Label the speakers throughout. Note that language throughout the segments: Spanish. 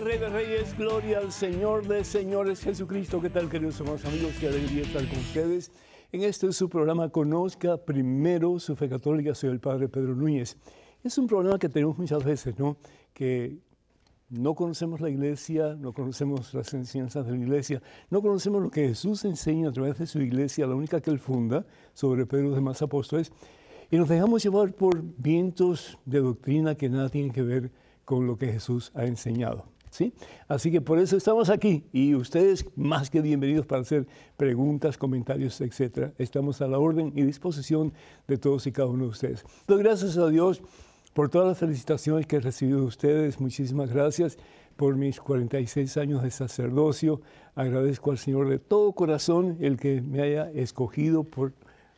Speaker 1: Rey de Reyes, gloria al Señor de Señores Jesucristo. ¿Qué tal, queridos hermanos amigos? Qué alegría estar con ustedes. En este es su programa Conozca Primero su Fe Católica. Soy el Padre Pedro Núñez. Es un problema que tenemos muchas veces, ¿no? Que no conocemos la iglesia, no conocemos las enseñanzas de la iglesia, no conocemos lo que Jesús enseña a través de su iglesia, la única que él funda, sobre Pedro y los demás apóstoles, y nos dejamos llevar por vientos de doctrina que nada tienen que ver con lo que Jesús ha enseñado. ¿Sí? Así que por eso estamos aquí y ustedes más que bienvenidos para hacer preguntas, comentarios, etc. Estamos a la orden y disposición de todos y cada uno de ustedes. Doy gracias a Dios por todas las felicitaciones que he recibido de ustedes. Muchísimas gracias por mis 46 años de sacerdocio. Agradezco al Señor de todo corazón el que me haya escogido por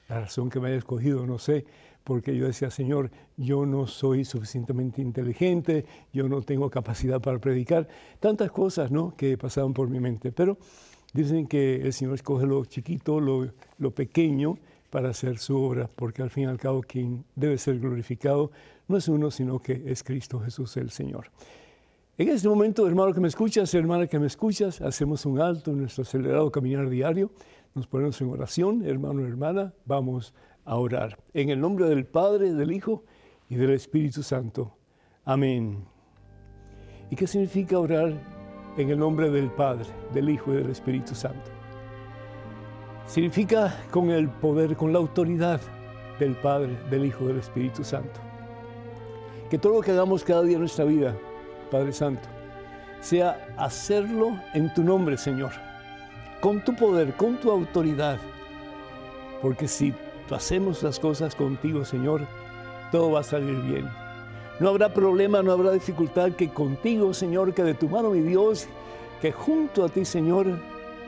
Speaker 1: la razón que me haya escogido, no sé porque yo decía, Señor, yo no soy suficientemente inteligente, yo no tengo capacidad para predicar, tantas cosas ¿no? que pasaban por mi mente. Pero dicen que el Señor escoge lo chiquito, lo, pequeño, para hacer su obra, porque al fin y al cabo quien debe ser glorificado no es uno, sino que es Cristo Jesús el Señor. En este momento, hermano que me escuchas, hermana que me escuchas, hacemos un alto en nuestro acelerado caminar diario, nos ponemos en oración, hermano, hermana, vamos a orar. En el nombre del Padre, del Hijo y del Espíritu Santo. Amén. ¿Y qué significa orar en el nombre del Padre, del Hijo y del Espíritu Santo? Significa con el poder, con la autoridad del Padre, del Hijo y del Espíritu Santo. Que todo lo que hagamos cada día en nuestra vida, Padre Santo, sea hacerlo en tu nombre, Señor, con tu poder, con tu autoridad. Porque si hacemos las cosas contigo, Señor, todo va a salir bien. No habrá problema, no habrá dificultad que contigo, Señor, que de tu mano, mi Dios, que junto a ti, Señor,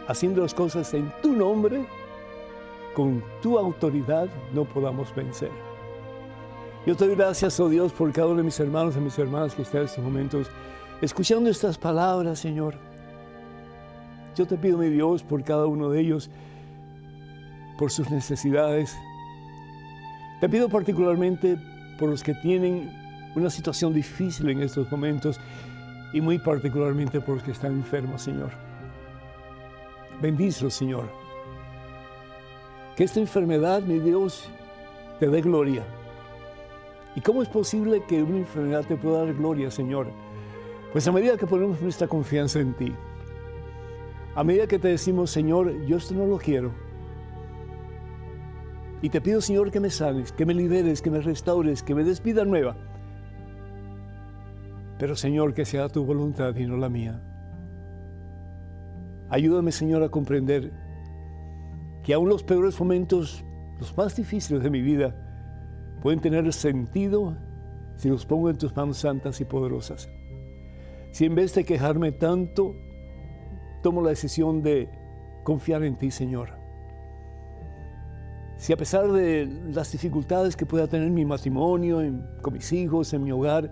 Speaker 1: haciendo las cosas en tu nombre, con tu autoridad, no podamos vencer. Yo te doy gracias, oh Dios, por cada uno de mis hermanos y mis hermanas que están en estos momentos escuchando estas palabras, Señor. Yo te pido, mi Dios, por cada uno de ellos, por sus necesidades, te pido particularmente por los que tienen una situación difícil en estos momentos y muy particularmente por los que están enfermos, Señor. Bendícelos, Señor. Que esta enfermedad, mi Dios, te dé gloria. ¿Y cómo es posible que una enfermedad te pueda dar gloria, Señor? Pues a medida que ponemos nuestra confianza en ti, a medida que te decimos, Señor, yo esto no lo quiero, y te pido, Señor, que me sanes, que me liberes, que me restaures, que me des vida nueva. Pero, Señor, que sea tu voluntad y no la mía. Ayúdame, Señor, a comprender que aún los peores momentos, los más difíciles de mi vida, pueden tener sentido si los pongo en tus manos santas y poderosas. Si en vez de quejarme tanto, tomo la decisión de confiar en ti, Señor si a pesar de las dificultades que pueda tener mi matrimonio, con mis hijos, en mi hogar,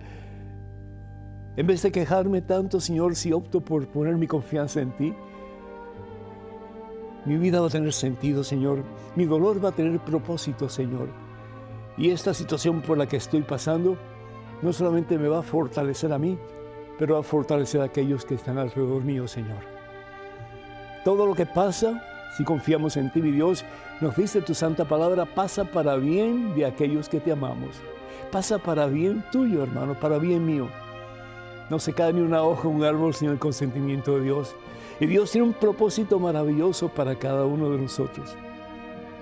Speaker 1: en vez de quejarme tanto, Señor, si opto por poner mi confianza en ti, mi vida va a tener sentido, Señor. Mi dolor va a tener propósito, Señor. Y esta situación por la que estoy pasando no solamente me va a fortalecer a mí, pero va a fortalecer a aquellos que están alrededor mío, Señor. Todo lo que pasa si confiamos en ti, mi Dios, nos dice tu santa palabra, pasa para bien de aquellos que te amamos. Pasa para bien tuyo, hermano, para bien mío. No se cae ni una hoja, un árbol sin el consentimiento de Dios. Y Dios tiene un propósito maravilloso para cada uno de nosotros.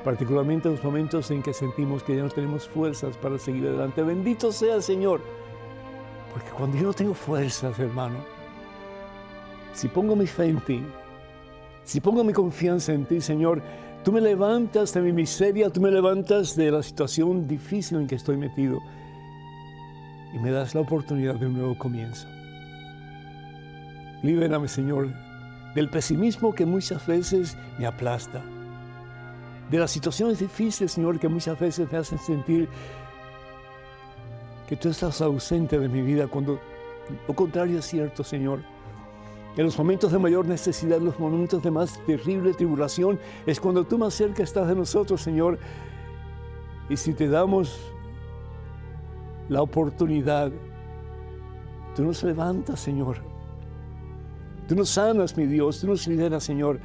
Speaker 1: Particularmente en los momentos en que sentimos que ya no tenemos fuerzas para seguir adelante. Bendito sea el Señor. Porque cuando yo no tengo fuerzas, hermano, si pongo mi fe en ti, si pongo mi confianza en ti, Señor, tú me levantas de mi miseria, tú me levantas de la situación difícil en que estoy metido y me das la oportunidad de un nuevo comienzo. Libérame, Señor, del pesimismo que muchas veces me aplasta. de las situaciones difíciles, Señor, que muchas veces me hacen sentir que tú estás ausente de mi vida, cuando lo contrario es cierto, Señor. En los momentos de mayor necesidad, los momentos de más terrible tribulación, es cuando tú más cerca estás de nosotros, Señor. Y si te damos la oportunidad, tú nos levantas, Señor. Tú nos sanas, mi Dios, tú nos liberas, Señor.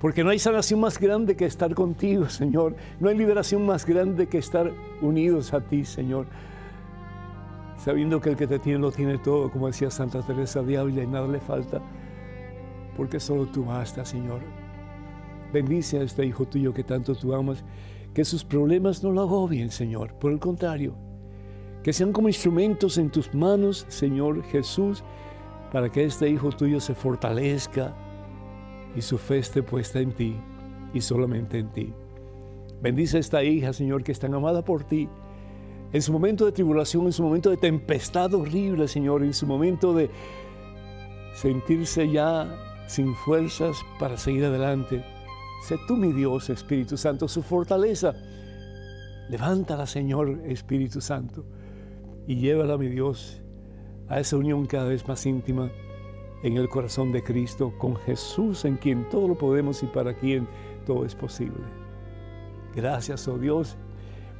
Speaker 1: Porque no hay sanación más grande que estar contigo, Señor. No hay liberación más grande que estar unidos a ti, Señor. Sabiendo que el que te tiene lo tiene todo, como decía Santa Teresa de Ávila, y nada le falta. Porque solo tú basta, Señor. Bendice a este hijo tuyo que tanto tú amas. Que sus problemas no lo agobien, Señor. Por el contrario, que sean como instrumentos en tus manos, Señor Jesús, para que este hijo tuyo se fortalezca y su fe esté puesta en ti y solamente en ti. Bendice a esta hija, Señor, que es tan amada por ti. En su momento de tribulación, en su momento de tempestad horrible, Señor, en su momento de sentirse ya sin fuerzas para seguir adelante. Sé tú, mi Dios, Espíritu Santo, su fortaleza. Levántala, Señor, Espíritu Santo, y llévala, mi Dios, a esa unión cada vez más íntima en el corazón de Cristo, con Jesús en quien todo lo podemos y para quien todo es posible. Gracias, oh Dios,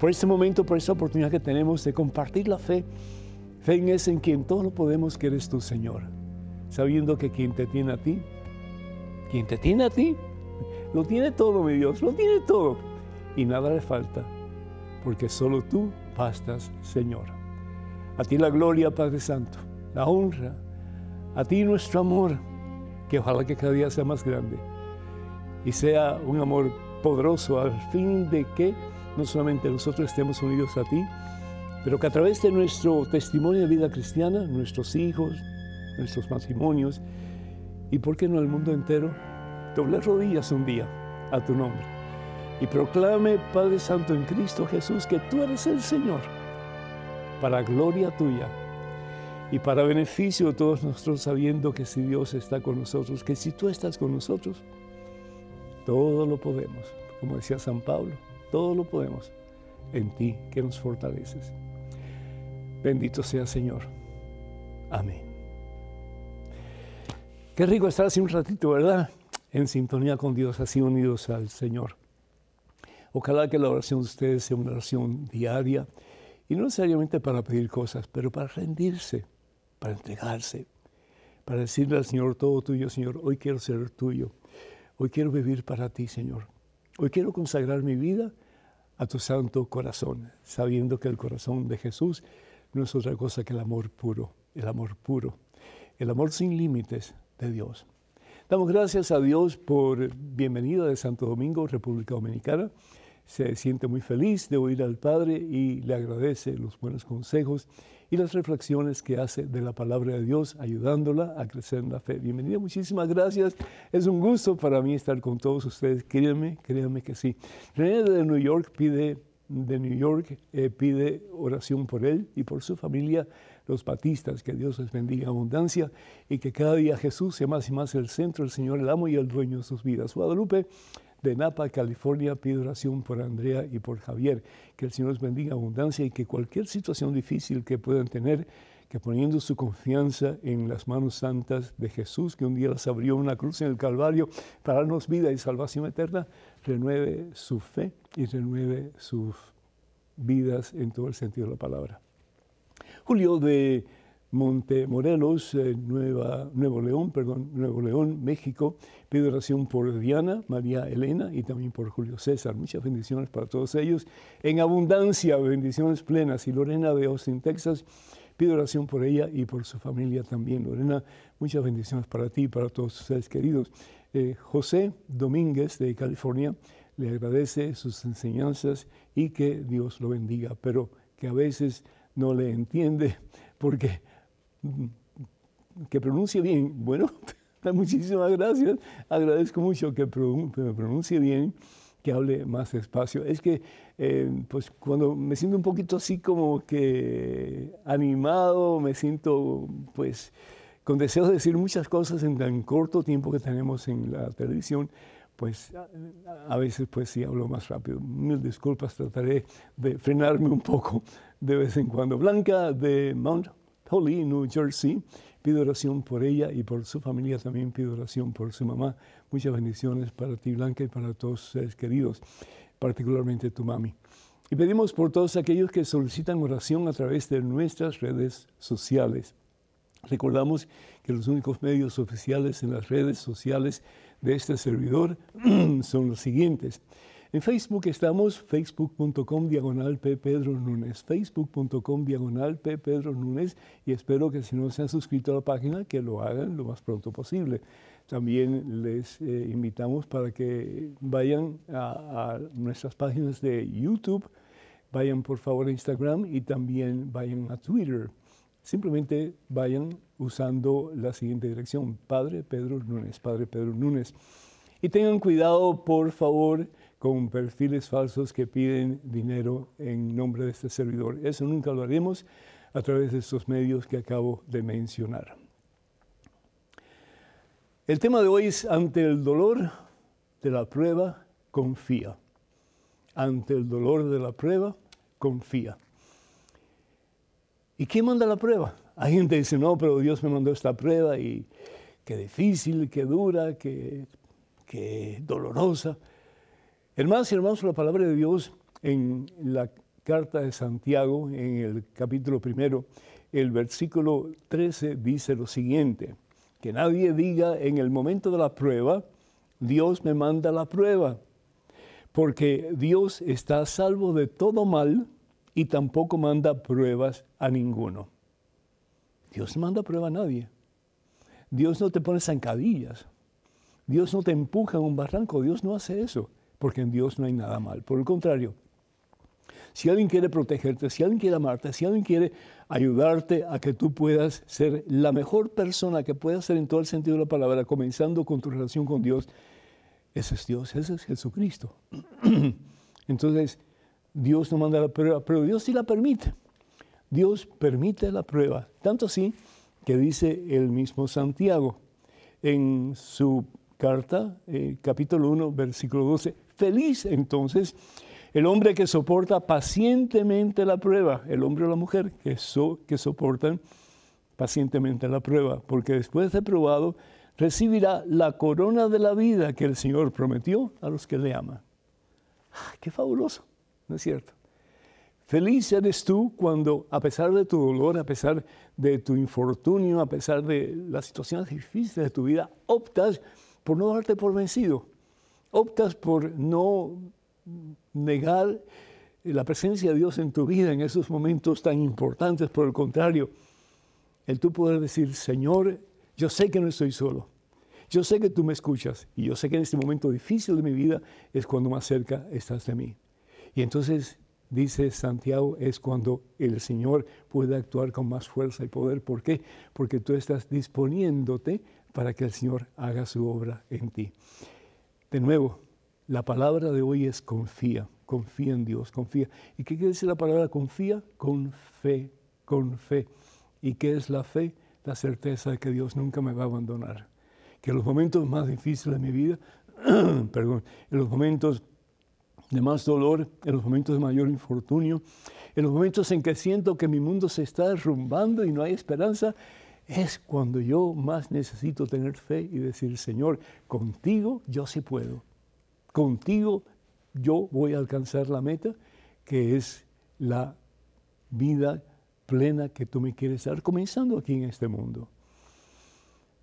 Speaker 1: por este momento, por esta oportunidad que tenemos de compartir la fe. Fe en ese en quien todo lo podemos, que eres tu Señor. Sabiendo que quien te tiene a ti, quien te tiene a ti, lo tiene todo, mi Dios, lo tiene todo. Y nada le falta, porque solo tú bastas, Señor. A ti la gloria, Padre Santo, la honra, a ti nuestro amor, que ojalá que cada día sea más grande y sea un amor poderoso al fin de que no solamente nosotros estemos unidos a ti, pero que a través de nuestro testimonio de vida cristiana, nuestros hijos, nuestros matrimonios y, por qué no, el mundo entero, doble rodillas un día a tu nombre y proclame, Padre Santo, en Cristo Jesús, que tú eres el Señor, para gloria tuya y para beneficio de todos nosotros, sabiendo que si Dios está con nosotros, que si tú estás con nosotros, todo lo podemos. Como decía San Pablo, todo lo podemos en ti que nos fortaleces. Bendito sea Señor. Amén. Qué rico estar así un ratito, ¿verdad? En sintonía con Dios, así unidos al Señor. Ojalá que la oración de ustedes sea una oración diaria y no necesariamente para pedir cosas, pero para rendirse para entregarse, para decirle al Señor, todo tuyo, Señor, hoy quiero ser tuyo, hoy quiero vivir para ti, Señor, hoy quiero consagrar mi vida a tu santo corazón, sabiendo que el corazón de Jesús no es otra cosa que el amor puro, el amor puro, el amor sin límites Dios. Damos gracias a Dios por bienvenida de Santo Domingo, República Dominicana. Se siente muy feliz de oír al Padre y le agradece los buenos consejos y las reflexiones que hace de la palabra de Dios, ayudándola a crecer en la fe. Bienvenida, muchísimas gracias. Es un gusto para mí estar con todos ustedes. Créanme, créanme que sí. René de New York pide, de New York, eh, pide oración por él y por su familia, los batistas. Que Dios les bendiga en abundancia y que cada día Jesús sea más y más el centro, el Señor, el amo y el dueño de sus vidas. Guadalupe de Napa, California, pido oración por Andrea y por Javier. Que el Señor les bendiga abundancia y que cualquier situación difícil que puedan tener, que poniendo su confianza en las manos santas de Jesús, que un día las abrió una cruz en el Calvario para darnos vida y salvación eterna, renueve su fe y renueve sus vidas en todo el sentido de la palabra. Julio de Montemorelos, eh, Nuevo León, perdón, Nuevo León, México. Pido oración por Diana, María Elena y también por Julio César. Muchas bendiciones para todos ellos. En abundancia, bendiciones plenas. Y Lorena de Austin, Texas, pido oración por ella y por su familia también. Lorena, muchas bendiciones para ti y para todos ustedes queridos. Eh, José Domínguez de California le agradece sus enseñanzas y que Dios lo bendiga, pero que a veces no le entiende porque que pronuncie bien. Bueno, muchísimas gracias. Agradezco mucho que, me pronuncie bien, que hable más despacio. Es que, eh, pues, cuando me siento un poquito así como que animado, me siento, pues, con deseo de decir muchas cosas en tan corto tiempo que tenemos en la televisión, pues a veces pues sí hablo más rápido. Mil disculpas, trataré de frenarme un poco de vez en cuando. Blanca de Mount Holly, New Jersey, pido oración por ella y por su familia, también pido oración por su mamá. Muchas bendiciones para ti, Blanca, y para todos seres queridos, particularmente tu mami. Y pedimos por todos aquellos que solicitan oración a través de nuestras redes sociales. Recordamos que los únicos medios oficiales en las redes sociales de este servidor son los siguientes. En Facebook estamos facebook.com diagonal P. Pedro Núñez, facebook.com diagonal P. Pedro Núñez y espero que si no se han suscrito a la página que lo hagan lo más pronto posible. También les eh, invitamos para que vayan a, a nuestras páginas de YouTube, vayan por favor a Instagram y también vayan a Twitter simplemente vayan usando la siguiente dirección, Padre Pedro Núñez, Padre Pedro Núñez. Y tengan cuidado, por favor, con perfiles falsos que piden dinero en nombre de este servidor. Eso nunca lo haremos a través de estos medios que acabo de mencionar. El tema de hoy es ante el dolor de la prueba, confía. Ante el dolor de la prueba, confía. ¿Y quién manda la prueba? Hay gente que dice, no, pero Dios me mandó esta prueba y qué difícil, qué dura, qué, qué dolorosa. Hermanos y hermanos, la palabra de Dios en la carta de Santiago, en el capítulo primero, el versículo 13 dice lo siguiente, que nadie diga en el momento de la prueba, Dios me manda la prueba, porque Dios está a salvo de todo mal y tampoco manda pruebas a ninguno. Dios no manda prueba a nadie. Dios no te pone zancadillas. Dios no te empuja en un barranco. Dios no hace eso, porque en Dios no hay nada mal. Por el contrario, si alguien quiere protegerte, si alguien quiere amarte, si alguien quiere ayudarte a que tú puedas ser la mejor persona que puedas ser en todo el sentido de la palabra, comenzando con tu relación con Dios, ese es Dios, ese es Jesucristo. Entonces, Dios no manda la prueba, pero Dios sí la permite. Dios permite la prueba. Tanto así que dice el mismo Santiago en su carta, eh, capítulo 1, versículo 12, feliz entonces el hombre que soporta pacientemente la prueba, el hombre o la mujer que, que soportan pacientemente la prueba, porque después de probado recibirá la corona de la vida que el Señor prometió a los que le aman. Ah, ¡Qué fabuloso! ¿no es cierto? Feliz eres tú cuando, a pesar de tu dolor, a pesar de tu infortunio, a pesar de las situaciones difíciles de tu vida, optas por no darte por vencido. Optas por no negar la presencia de Dios en tu vida en esos momentos tan importantes. Por el contrario, el tú poder decir, Señor, yo sé que no estoy solo. Yo sé que tú me escuchas y yo sé que en este momento difícil de mi vida es cuando más cerca estás de mí. Y entonces, dice Santiago, es cuando el Señor puede actuar con más fuerza y poder. ¿Por qué? Porque tú estás disponiéndote para que el Señor haga su obra en ti. De nuevo, la palabra de hoy es confía, confía en Dios, confía. ¿Y qué quiere decir la palabra confía? Con fe, con fe. ¿Y qué es la fe? La certeza de que Dios nunca me va a abandonar. Que en los momentos más difíciles de mi vida, perdón, en los momentos de más dolor, en los momentos de mayor infortunio, en los momentos en que siento que mi mundo se está derrumbando y no hay esperanza, es cuando yo más necesito tener fe y decir, Señor, contigo yo sí puedo. Contigo yo voy a alcanzar la meta, que es la vida plena que tú me quieres dar, comenzando aquí en este mundo.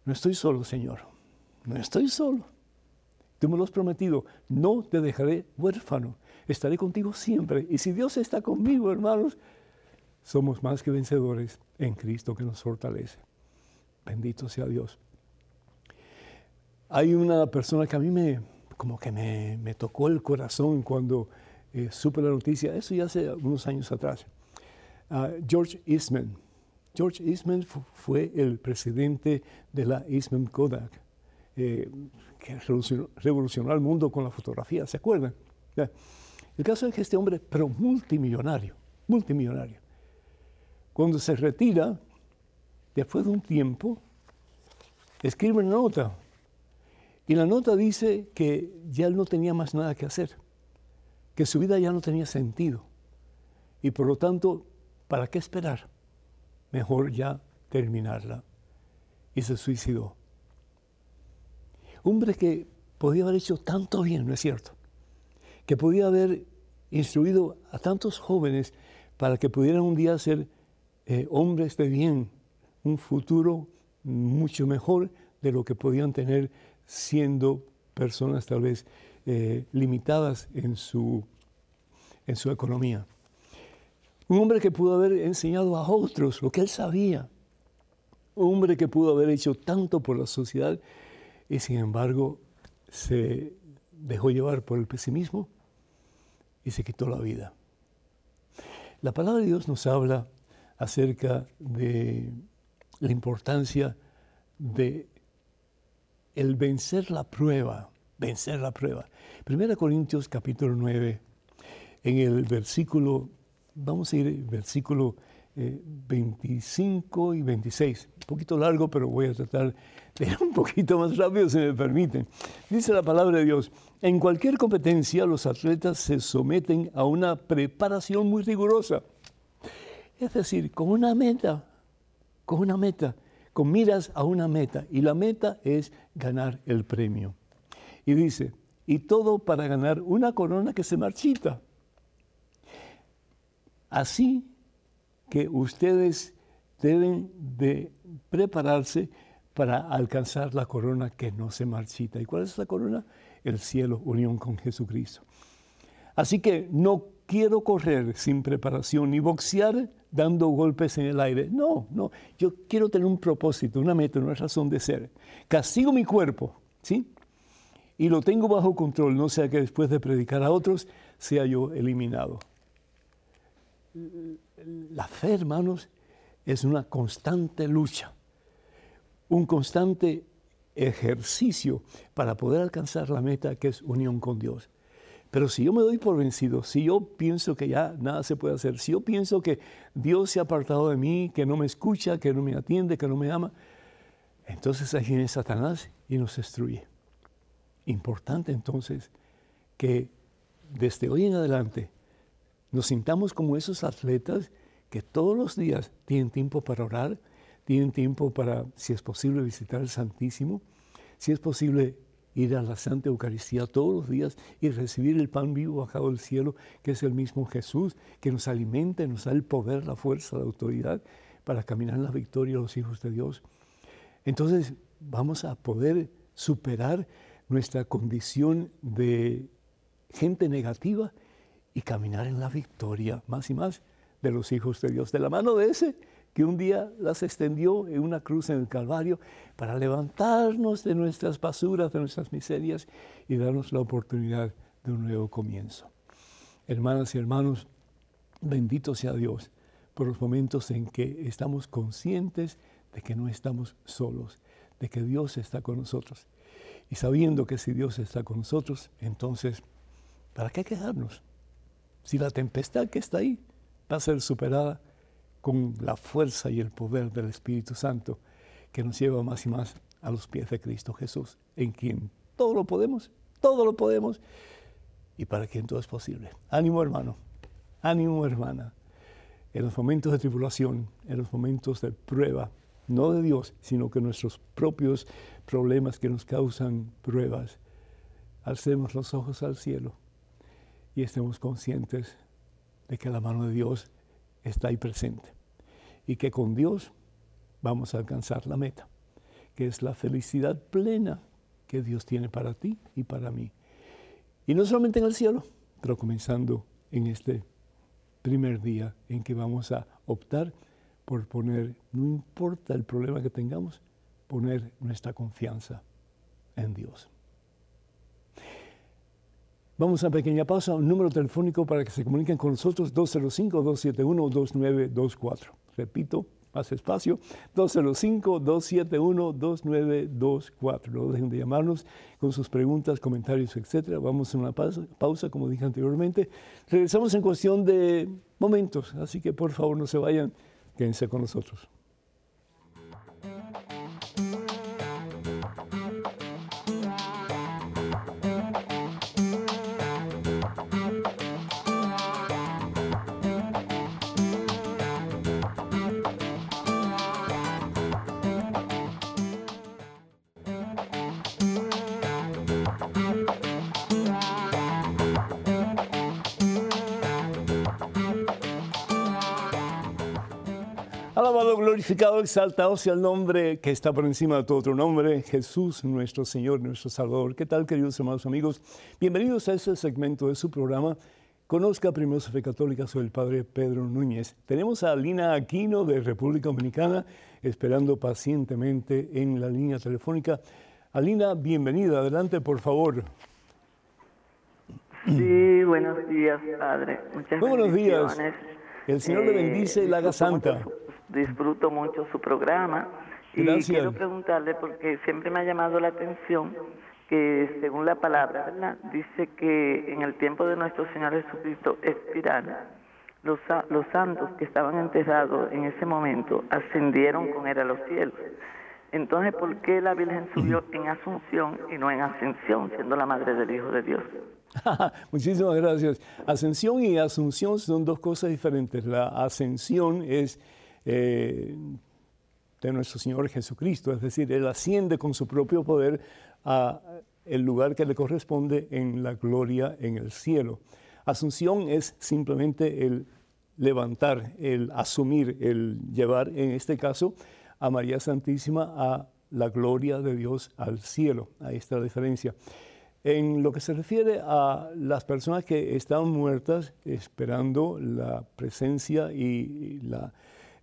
Speaker 1: No estoy solo, Señor. No estoy solo. Tú me lo has prometido, no te dejaré huérfano, estaré contigo siempre. Y si Dios está conmigo, hermanos, somos más que vencedores en Cristo que nos fortalece. Bendito sea Dios. Hay una persona que a mí me, como que me, tocó el corazón cuando eh, supe la noticia, eso ya hace unos años atrás. Ah, George Eastman. George Eastman fue el presidente de la Eastman Kodak. Eh, que revolucionó, el mundo con la fotografía, ¿se acuerdan? El caso es que este hombre, pero multimillonario, multimillonario, cuando se retira, después de un tiempo, escribe una nota Y la nota dice que ya él no tenía más nada que hacer, que su vida ya no tenía sentido. Y por lo tanto, ¿para qué esperar? Mejor ya terminarla. Y se suicidó. Hombre que podía haber hecho tanto bien, ¿no es cierto? Que podía haber instruido a tantos jóvenes para que pudieran un día ser eh, hombres de bien, un futuro mucho mejor de lo que podían tener siendo personas tal vez eh, limitadas en su, en su economía. Un hombre que pudo haber enseñado a otros lo que él sabía. Un hombre que pudo haber hecho tanto por la sociedad y sin embargo se dejó llevar por el pesimismo y se quitó la vida. La palabra de Dios nos habla acerca de la importancia de el vencer la prueba, vencer la prueba. Primera Corintios capítulo 9, en el versículo, vamos a ir versículo 25 eh, y 26. Un poquito largo, pero voy a tratar de ir un poquito más rápido si me permiten. Dice la palabra de Dios, en cualquier competencia los atletas se someten a una preparación muy rigurosa. Es decir, con una meta, con una meta con miras a una meta y la meta es ganar el premio. Y dice, y todo para ganar una corona que se marchita. Así que ustedes deben de prepararse para alcanzar la corona que no se marchita. ¿Y cuál es la corona? El cielo, unión con Jesucristo. Así que no quiero correr sin preparación ni boxear dando golpes en el aire. No, no, yo quiero tener un propósito, una meta, una razón de ser. Castigo mi cuerpo, ¿sí? Y lo tengo bajo control, no sea que después de predicar a otros sea yo eliminado. La fe, hermanos, es una constante lucha, un constante ejercicio para poder alcanzar la meta que es unión con Dios. Pero si yo me doy por vencido, si yo pienso que ya nada se puede hacer, si yo pienso que Dios se ha apartado de mí, que no me escucha, que no me atiende, que no me ama, entonces ahí viene Satanás y nos destruye. Importante entonces que desde hoy en adelante nos sintamos como esos atletas que todos los días tienen tiempo para orar, tienen tiempo para, si es posible, visitar el Santísimo, si es posible ir a la Santa Eucaristía todos los días y recibir el pan vivo bajado del cielo, que es el mismo Jesús, que nos alimenta, nos da el poder, la fuerza, la autoridad para caminar en la victoria de los hijos de Dios. Entonces vamos a poder superar nuestra condición de gente negativa y caminar en la victoria más y más de los hijos de Dios, de la mano de ese que un día las extendió en una cruz en el Calvario para levantarnos de nuestras basuras, de nuestras miserias y darnos la oportunidad de un nuevo comienzo. Hermanas y hermanos, bendito sea Dios por los momentos en que estamos conscientes de que no estamos solos, de que Dios está con nosotros. Y sabiendo que si Dios está con nosotros, entonces, ¿para qué quejarnos? Si la tempestad que está ahí va a ser superada con la fuerza y el poder del Espíritu Santo que nos lleva más y más a los pies de Cristo Jesús, en quien todo lo podemos, todo lo podemos y para quien todo es posible. Ánimo hermano, ánimo hermana. En los momentos de tribulación, en los momentos de prueba, no de Dios, sino que nuestros propios problemas que nos causan pruebas, alcemos los ojos al cielo y estemos conscientes de que la mano de Dios está ahí presente y que con Dios vamos a alcanzar la meta, que es la felicidad plena que Dios tiene para ti y para mí. Y no solamente en el cielo, pero comenzando en este primer día en que vamos a optar por poner, no importa el problema que tengamos, poner nuestra confianza en Dios. Vamos a una pequeña pausa, un número telefónico para que se comuniquen con nosotros, 205-271-2924. Repito, más espacio, 205-271-2924. No dejen de llamarnos con sus preguntas, comentarios, etc. Vamos a una pausa, pausa, como dije anteriormente. Regresamos en cuestión de momentos, así que por favor no se vayan, quédense con nosotros. Glorificado, exaltado sea el nombre que está por encima de todo otro nombre, Jesús, nuestro Señor, nuestro Salvador. ¿Qué tal, queridos hermanos amigos? Bienvenidos a este segmento de su programa. Conozca primero su fe católica, soy el Padre Pedro Núñez. Tenemos a Lina Aquino de República Dominicana esperando pacientemente en la línea telefónica. Alina, bienvenida. Adelante, por favor.
Speaker 2: Sí, buenos días, Padre. Muchas
Speaker 1: Muy buenos días. El Señor le bendice y la haga santa
Speaker 2: disfruto mucho su programa y quiero preguntarle porque siempre me ha llamado la atención que según la palabra, ¿verdad? Dice que en el tiempo de nuestro Señor Jesucristo espiral, los, los santos que estaban enterrados en ese momento ascendieron con él a los cielos. Entonces, ¿por qué la Virgen subió en Asunción y no en Ascensión, siendo la madre del Hijo de Dios?
Speaker 1: Muchísimas gracias. Ascensión y Asunción son dos cosas diferentes. La ascensión es eh, de nuestro Señor Jesucristo, es decir, Él asciende con su propio poder a el lugar que le corresponde en la gloria en el cielo. Asunción es simplemente el levantar, el asumir, el llevar, en este caso, a María Santísima a la gloria de Dios al cielo. Ahí está la diferencia. En lo que se refiere a las personas que están muertas esperando la presencia y la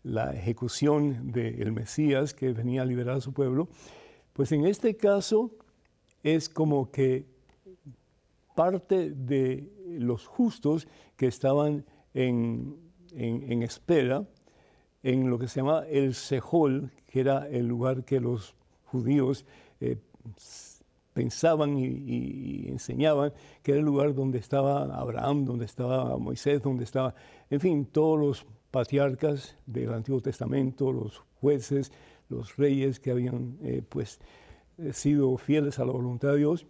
Speaker 1: la ejecución del Mesías que venía a liberar a su pueblo, pues en este caso es como que parte de los justos que estaban en, espera en lo que se llama el Sejol, que era el lugar que los judíos eh, pensaban y, y, enseñaban, que era el lugar donde estaba Abraham, donde estaba Moisés, donde estaba, en fin, todos los patriarcas del Antiguo Testamento, los jueces, los reyes que habían eh, pues, eh, sido fieles a la voluntad de Dios,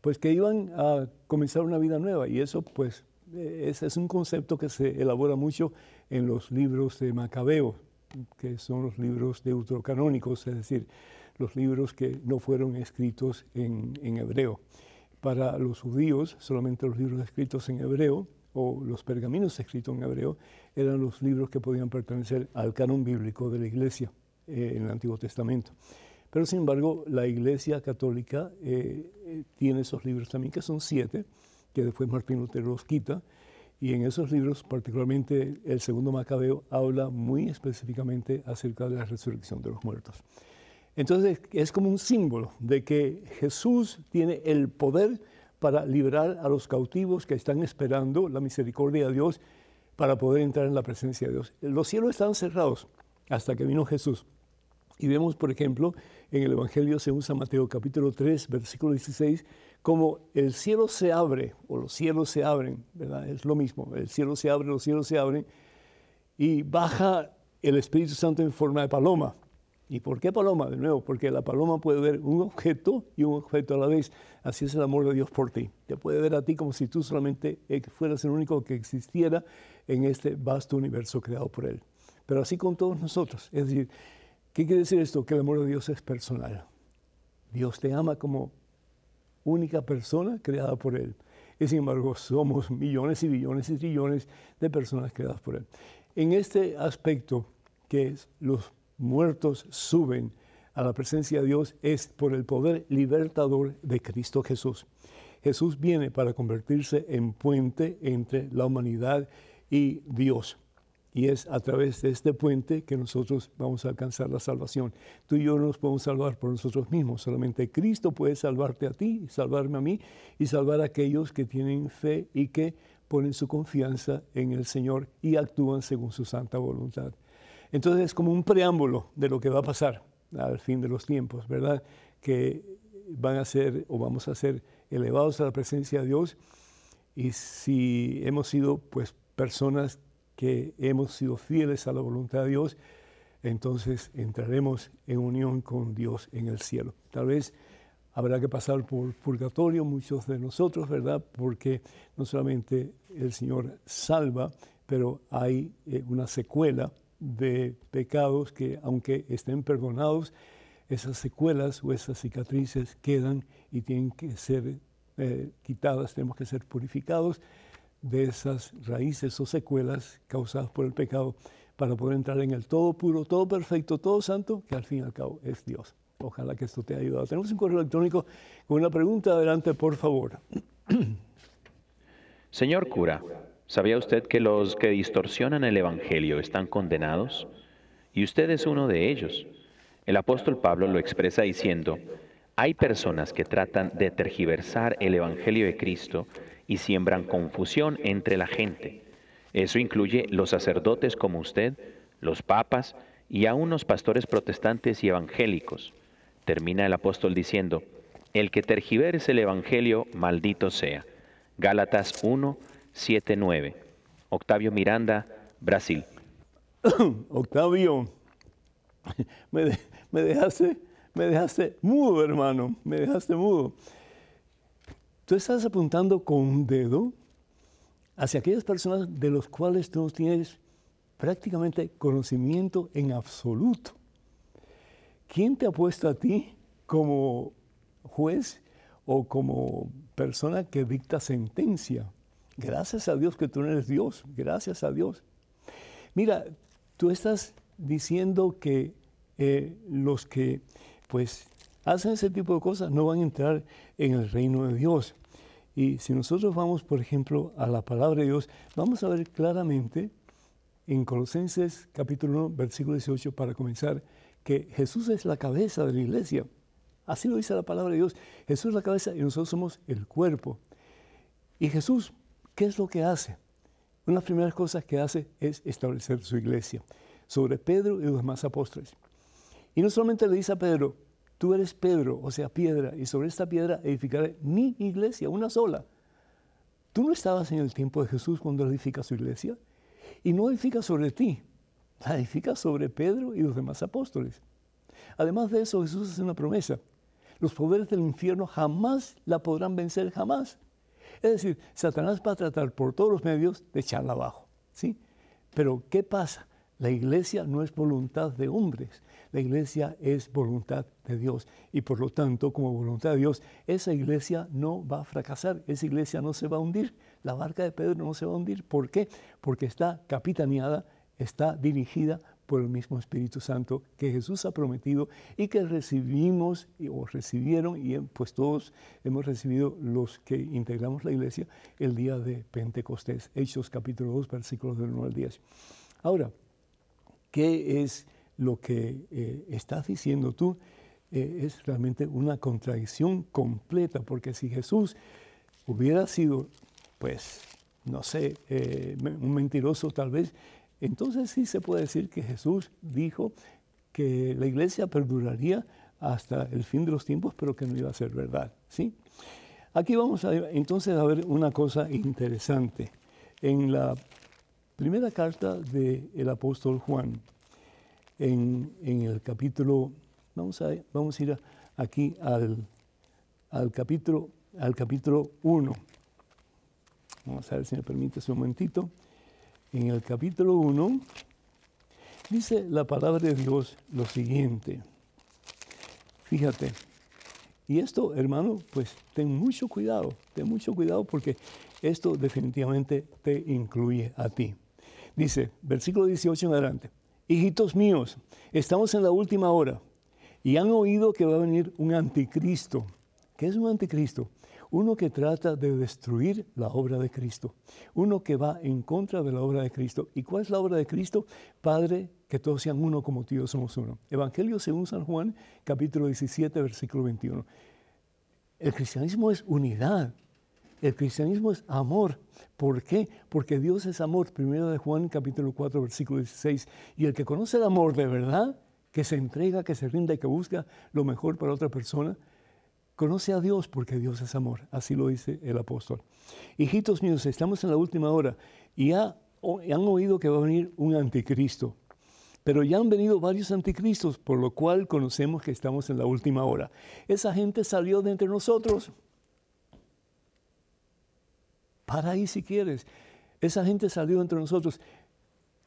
Speaker 1: pues que iban a comenzar una vida nueva. Y eso pues eh, es un concepto que se elabora mucho en los libros de Macabeo, que son los libros deuterocanónicos, es decir, los libros que no fueron escritos en hebreo. Para los judíos, solamente los libros escritos en hebreo los pergaminos escritos en hebreo eran los libros que podían pertenecer al canon bíblico de la Iglesia eh, en el Antiguo Testamento. Pero sin embargo, la Iglesia Católica eh, eh, tiene esos libros también, que son siete, que después Martín Lutero los quita, y en esos libros, particularmente el segundo Macabeo, habla muy específicamente acerca de la resurrección de los muertos. Entonces es como un símbolo de que Jesús tiene el poder para liberar a los cautivos que están esperando la misericordia de Dios para poder entrar en la presencia de Dios. Los cielos estaban cerrados hasta que vino Jesús. Y vemos, por ejemplo, en el Evangelio según San Mateo capítulo 3, versículo 16, como el cielo se abre, o los cielos se abren, ¿verdad? Es lo mismo, el cielo se abre, los cielos se abren, y baja el Espíritu Santo en forma de paloma. ¿Y por qué paloma? De nuevo, porque la paloma puede ver un objeto y un objeto a la vez. Así es el amor de Dios por ti. Te puede ver a ti como si tú solamente eh, fueras el único que existiera en este vasto universo creado por Él. Pero así con todos nosotros. Es decir, ¿qué quiere decir esto? Que el amor de Dios es personal. Dios te ama como única persona creada por Él. Y sin embargo, somos millones y billones y trillones de personas creadas por Él. En este aspecto, que es los muertos suben a la presencia de Dios es por el poder libertador de Cristo Jesús. Jesús viene para convertirse en puente entre la humanidad y Dios. Y es a través de este puente que nosotros vamos a alcanzar la salvación. Tú y yo no nos podemos salvar por nosotros mismos. Solamente Cristo puede salvarte a ti, salvarme a mí y salvar a aquellos que tienen fe y que ponen su confianza en el Señor y actúan según su santa voluntad. Entonces es como un preámbulo de lo que va a pasar al fin de los tiempos, ¿verdad? Que van a ser o vamos a ser elevados a la presencia de Dios y si hemos sido pues personas que hemos sido fieles a la voluntad de Dios, entonces entraremos en unión con Dios en el cielo. Tal vez habrá que pasar por purgatorio muchos de nosotros, ¿verdad? Porque no solamente el Señor salva, pero hay eh, una secuela de pecados que aunque estén perdonados, esas secuelas o esas cicatrices quedan y tienen que ser eh, quitadas, tenemos que ser purificados de esas raíces o secuelas causadas por el pecado para poder entrar en el todo puro, todo perfecto, todo santo, que al fin y al cabo es Dios. Ojalá que esto te haya ayudado. Tenemos un correo electrónico con una pregunta. Adelante, por favor.
Speaker 3: Señor cura, ¿sabía usted que los que distorsionan el Evangelio están condenados? Y usted es uno de ellos. El apóstol Pablo lo expresa diciendo, hay personas que tratan de tergiversar el Evangelio de Cristo y siembran confusión entre la gente. Eso incluye los sacerdotes como usted, los papas y aún los pastores protestantes y evangélicos. Termina el apóstol diciendo, el que tergiverse el Evangelio, maldito sea. Gálatas 1, 7, 9. Octavio Miranda, Brasil.
Speaker 1: Octavio, me, me, dejaste, me dejaste mudo, hermano, me dejaste mudo. Tú estás apuntando con un dedo hacia aquellas personas de los cuales tú no tienes prácticamente conocimiento en absoluto. ¿Quién te ha puesto a ti como juez o como persona que dicta sentencia? Gracias a Dios que tú no eres Dios, gracias a Dios. Mira, tú estás diciendo que eh, los que pues hacen ese tipo de cosas no van a entrar en el reino de Dios. Y si nosotros vamos, por ejemplo, a la palabra de Dios, vamos a ver claramente en Colosenses capítulo 1, versículo 18, para comenzar, que Jesús es la cabeza de la iglesia. Así lo dice la palabra de Dios. Jesús es la cabeza y nosotros somos el cuerpo. Y Jesús, ¿qué es lo que hace? Una de las primeras cosas que hace es establecer su iglesia sobre Pedro y los demás apóstoles. Y no solamente le dice a Pedro, tú eres Pedro, o sea, piedra, y sobre esta piedra edificaré mi iglesia, una sola. Tú no estabas en el tiempo de Jesús cuando edifica su iglesia, y no edifica sobre ti, la edifica sobre Pedro y los demás apóstoles. Además de eso, Jesús hace una promesa. Los poderes del infierno jamás la podrán vencer, jamás. Es decir, Satanás va a tratar por todos los medios de echarla abajo. ¿sí? Pero, ¿qué pasa? La iglesia no es voluntad de hombres, la iglesia es voluntad de Dios. Y por lo tanto, como voluntad de Dios, esa iglesia no va a fracasar, esa iglesia no se va a hundir, la barca de Pedro no se va a hundir. ¿Por qué? Porque está capitaneada, está dirigida por el mismo Espíritu Santo que Jesús ha prometido y que recibimos o recibieron y eh, pues todos hemos recibido los que integramos la iglesia el día de Pentecostés. Hechos capítulo 2 versículos del 1 al 10. Ahora, ¿qué es lo que eh, estás diciendo tú? Eh, es realmente una contradicción completa porque si Jesús hubiera sido pues no sé, un mentiroso tal vez, entonces sí se puede decir que Jesús dijo que la iglesia perduraría hasta el fin de los tiempos, pero que no iba a ser verdad. ¿sí? Aquí vamos a, entonces a ver una cosa interesante. En la primera carta del apóstol Juan, en, el capítulo, vamos a, vamos a ir aquí al, al, capítulo, al capítulo 1. Vamos a ver si me permite un momentito en el capítulo 1, dice la palabra de Dios lo siguiente. Fíjate, y esto, hermano, pues ten mucho cuidado, ten mucho cuidado porque esto definitivamente te incluye a ti. Dice, versículo 18 en adelante, hijitos míos, estamos en la última hora y han oído que va a venir un anticristo. ¿Qué es un anticristo? Uno que trata de destruir la obra de Cristo, uno que va en contra de la obra de Cristo. ¿Y cuál es la obra de Cristo? Padre, que todos sean uno como tú somos uno. Evangelio según San Juan, capítulo 17, versículo 21. El cristianismo es unidad. El cristianismo es amor. ¿Por qué? Porque Dios es amor. Primero de Juan capítulo 4 versículo 16. Y el que conoce el amor de verdad, que se entrega, que se rinda y que busca lo mejor para otra persona, Conoce a Dios porque Dios es amor, así lo dice el apóstol. Hijitos míos, estamos en la última hora y ya han oído que va a venir un anticristo, pero ya han venido varios anticristos, por lo cual conocemos que estamos en la última hora. Esa gente salió de entre nosotros. Para ahí si quieres. Esa gente salió entre nosotros.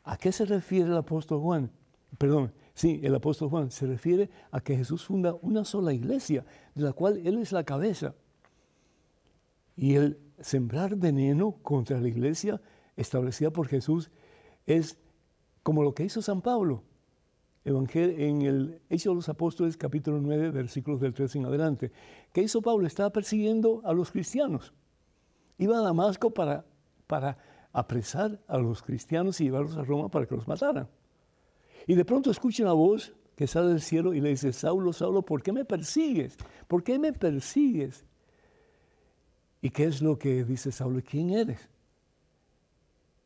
Speaker 1: ¿A qué se refiere el apóstol Juan? Perdón, Sí, el apóstol Juan se refiere a que Jesús funda una sola iglesia, de la cual Él es la cabeza. Y el sembrar veneno contra la iglesia establecida por Jesús es como lo que hizo San Pablo en el Hechos de los Apóstoles capítulo 9, versículos del 13 en adelante. ¿Qué hizo Pablo? Estaba persiguiendo a los cristianos. Iba a Damasco para, para apresar a los cristianos y llevarlos a Roma para que los mataran. Y de pronto escucha una voz que sale del cielo y le dice, Saulo, Saulo, ¿por qué me persigues? ¿Por qué me persigues? ¿Y qué es lo que dice Saulo? ¿Quién eres?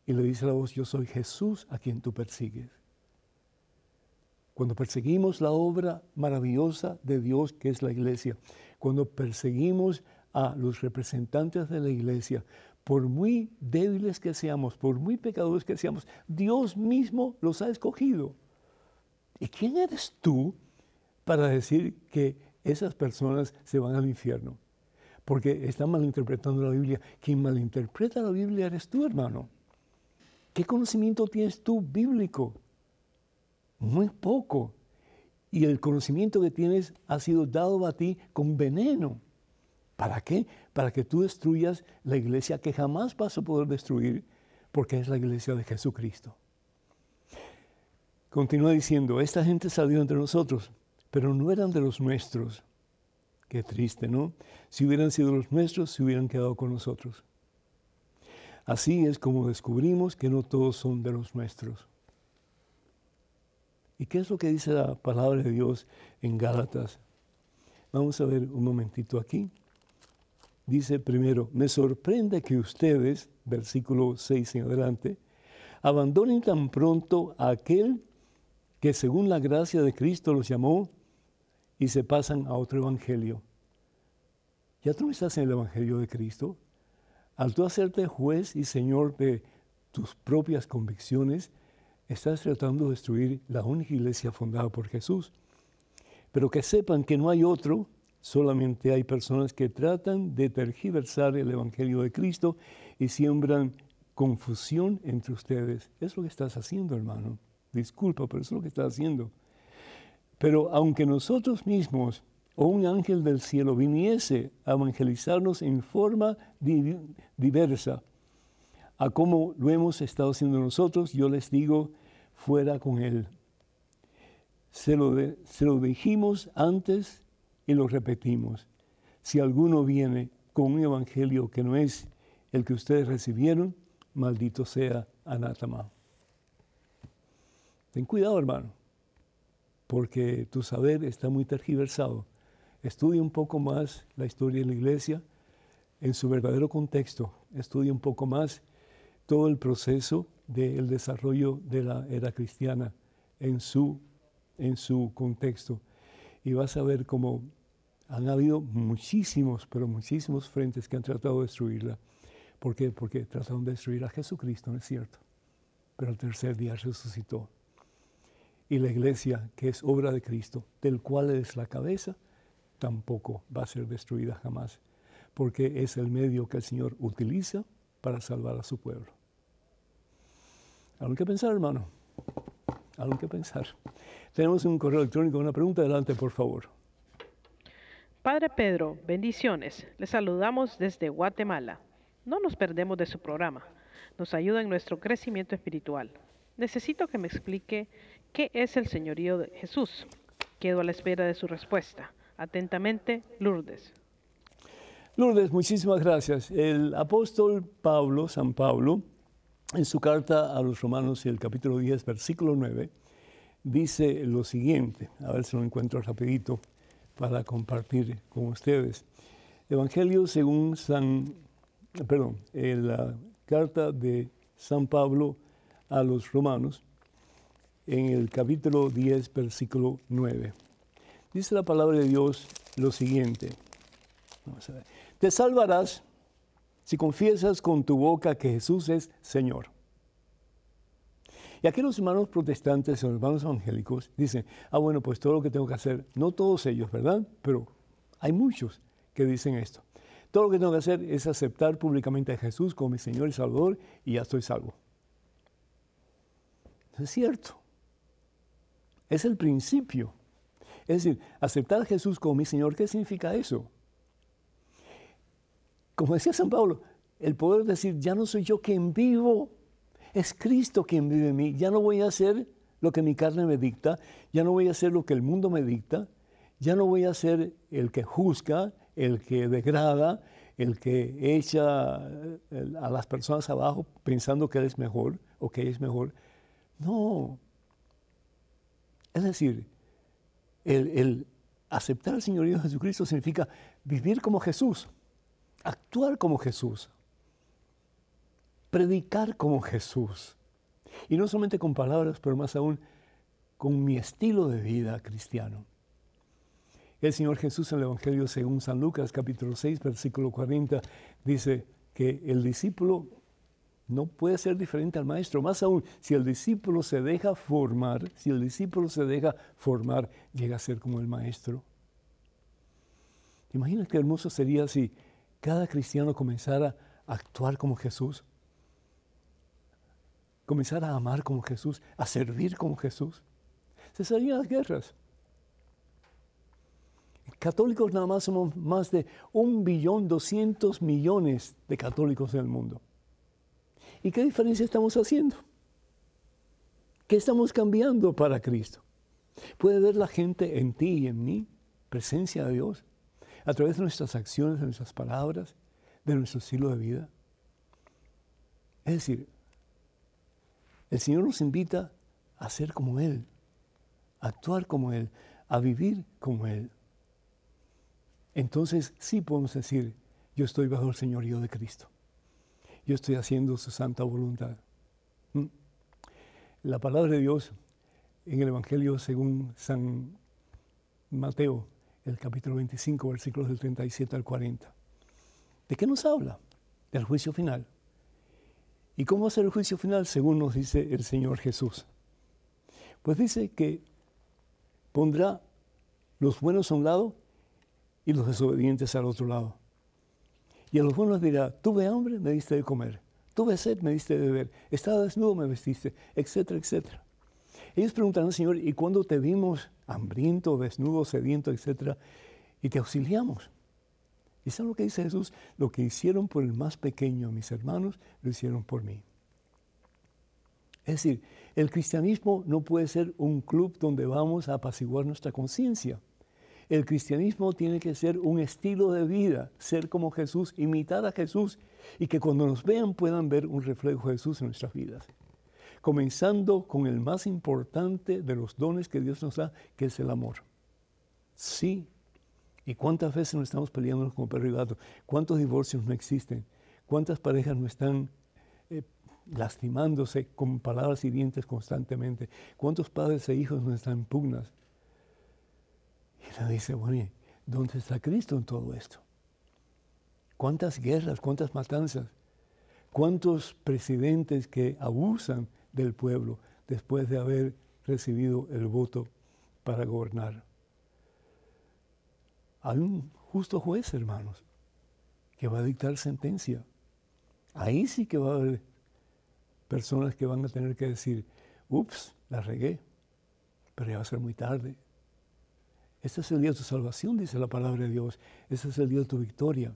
Speaker 1: Y le dice la voz, yo soy Jesús a quien tú persigues. Cuando perseguimos la obra maravillosa de Dios que es la iglesia, cuando perseguimos a los representantes de la iglesia, por muy débiles que seamos, por muy pecadores que seamos, Dios mismo los ha escogido. ¿Y quién eres tú para decir que esas personas se van al infierno? Porque están malinterpretando la Biblia. Quien malinterpreta la Biblia eres tú, hermano. ¿Qué conocimiento tienes tú bíblico? Muy poco. Y el conocimiento que tienes ha sido dado a ti con veneno. ¿Para qué? Para que tú destruyas la iglesia que jamás vas a poder destruir, porque es la iglesia de Jesucristo. Continúa diciendo, esta gente salió entre nosotros, pero no eran de los nuestros. Qué triste, ¿no? Si hubieran sido los nuestros, se hubieran quedado con nosotros. Así es como descubrimos que no todos son de los nuestros. ¿Y qué es lo que dice la palabra de Dios en Gálatas? Vamos a ver un momentito aquí. Dice primero, me sorprende que ustedes, versículo 6 en adelante, abandonen tan pronto a aquel que según la gracia de Cristo los llamó y se pasan a otro evangelio. ¿Ya tú no estás en el evangelio de Cristo? Al tú hacerte juez y señor de tus propias convicciones, estás tratando de destruir la única iglesia fundada por Jesús. Pero que sepan que no hay otro, solamente hay personas que tratan de tergiversar el Evangelio de Cristo y siembran confusión entre ustedes. Es lo que estás haciendo, hermano. Disculpa, pero es lo que estás haciendo. Pero aunque nosotros mismos o un ángel del cielo viniese a evangelizarnos en forma diversa a como lo hemos estado haciendo nosotros, yo les digo, fuera con él. Se lo, se lo dijimos antes y lo repetimos. Si alguno viene con un evangelio que no es el que ustedes recibieron, maldito sea anátema. Ten cuidado, hermano, porque tu saber está muy tergiversado Estudia un poco más la historia de la iglesia en su verdadero contexto. Estudia un poco más todo el proceso del desarrollo de la era cristiana en su, en su contexto. Y vas a ver cómo han habido muchísimos, pero muchísimos frentes que han tratado de destruirla. ¿Por qué? Porque trataron de destruir a Jesucristo, ¿no es cierto? Pero el tercer día resucitó. Y la iglesia, que es obra de Cristo, del cual es la cabeza, tampoco va a ser destruida jamás, porque es el medio que el Señor utiliza para salvar a su pueblo. Algo que pensar, hermano. Algo que pensar. Tenemos un correo electrónico, una pregunta. Adelante, por favor.
Speaker 4: Padre Pedro, bendiciones. Le saludamos desde Guatemala. No nos perdemos de su programa. Nos ayuda en nuestro crecimiento espiritual. Necesito que me explique qué es el señorío de Jesús. Quedo a la espera de su respuesta. Atentamente, Lourdes.
Speaker 1: Lourdes, muchísimas gracias. El apóstol Pablo, San Pablo, en su carta a los romanos, el capítulo 10, versículo 9, dice lo siguiente, a ver si lo encuentro rapidito para compartir con ustedes. Evangelio según San, perdón, la carta de San Pablo a los romanos, en el capítulo 10, versículo 9. Dice la palabra de Dios lo siguiente. Te salvarás si confiesas con tu boca que Jesús es Señor. Y aquí los hermanos protestantes los hermanos evangélicos dicen, ah, bueno, pues todo lo que tengo que hacer, no todos ellos, ¿verdad? Pero hay muchos que dicen esto. Todo lo que tengo que hacer es aceptar públicamente a Jesús como mi Señor y Salvador y ya estoy salvo. es cierto. Es el principio. Es decir, aceptar a Jesús como mi Señor, ¿qué significa eso? Como decía San Pablo, el poder decir, ya no soy yo quien vivo, Es Cristo quien vive en mí. Ya no voy a hacer lo que mi carne me dicta, ya no voy a hacer lo que el mundo me dicta, ya no voy a ser el que juzga, el que degrada, el que echa eh, a las personas abajo pensando que él es mejor o que es mejor. No. Es decir, el, aceptar al Señor Jesucristo significa vivir como Jesús, actuar como Jesús, predicar como Jesús. Y no solamente con palabras, pero más aún con mi estilo de vida cristiano. El Señor Jesús en el Evangelio según San Lucas capítulo 6 versículo 40 dice que el discípulo no puede ser diferente al maestro. Más aún, si el discípulo se deja formar, si el discípulo se deja formar, llega a ser como el maestro. Imagina qué hermoso sería si cada cristiano comenzara a actuar como Jesús, comenzara a amar como Jesús, a servir como Jesús. Se salían las guerras. Católicos nada más somos más de un billón doscientos millones de católicos en el mundo. ¿Y qué diferencia estamos haciendo? ¿Qué estamos cambiando para Cristo? Puede ver la gente en ti y en mí, presencia de Dios, a través de nuestras acciones, de nuestras palabras, de nuestro estilo de vida. Es decir, el Señor nos invita a ser como Él, a actuar como Él, a vivir como Él entonces sí podemos decir, yo estoy bajo el señorío de Cristo. Yo estoy haciendo su santa voluntad. ¿Mm? La palabra de Dios en el Evangelio según San Mateo, el capítulo 25, versículos del 37 al 40. ¿De qué nos habla? Del juicio final. ¿Y cómo va a ser el juicio final según nos dice el Señor Jesús? Pues dice que pondrá los buenos a un lado y los desobedientes al otro lado. Y a los buenos dirá, tuve hambre, me diste de comer, tuve sed, me diste de beber, estaba desnudo, me vestiste, etcétera, etcétera. Ellos preguntarán, Señor, ¿y cuándo te vimos hambriento, desnudo, sediento, etcétera? Y te auxiliamos. ¿Y saben lo que dice Jesús? Lo que hicieron por el más pequeño, mis hermanos, lo hicieron por mí. Es decir, el cristianismo no puede ser un club donde vamos a apaciguar nuestra conciencia. El cristianismo tiene que ser un estilo de vida, ser como Jesús, imitar a Jesús y que cuando nos vean puedan ver un reflejo de Jesús en nuestras vidas. Comenzando con el más importante de los dones que Dios nos da, que es el amor. Sí. ¿Y cuántas veces nos estamos peleando como perro y gato? ¿Cuántos divorcios no existen? ¿Cuántas parejas no están eh, lastimándose con palabras hirientes constantemente? ¿Cuántos padres e hijos no están en pugnas? Y le dice, bueno, ¿dónde está Cristo en todo esto? ¿Cuántas guerras, cuántas matanzas? ¿Cuántos presidentes que abusan del pueblo después de haber recibido el voto para gobernar? Hay un justo juez, hermanos, que va a dictar sentencia. Ahí sí que va a haber personas que van a tener que decir, ups, la regué, pero ya va a ser muy tarde. Este es el día de tu salvación, dice la palabra de Dios. Este es el día de tu victoria.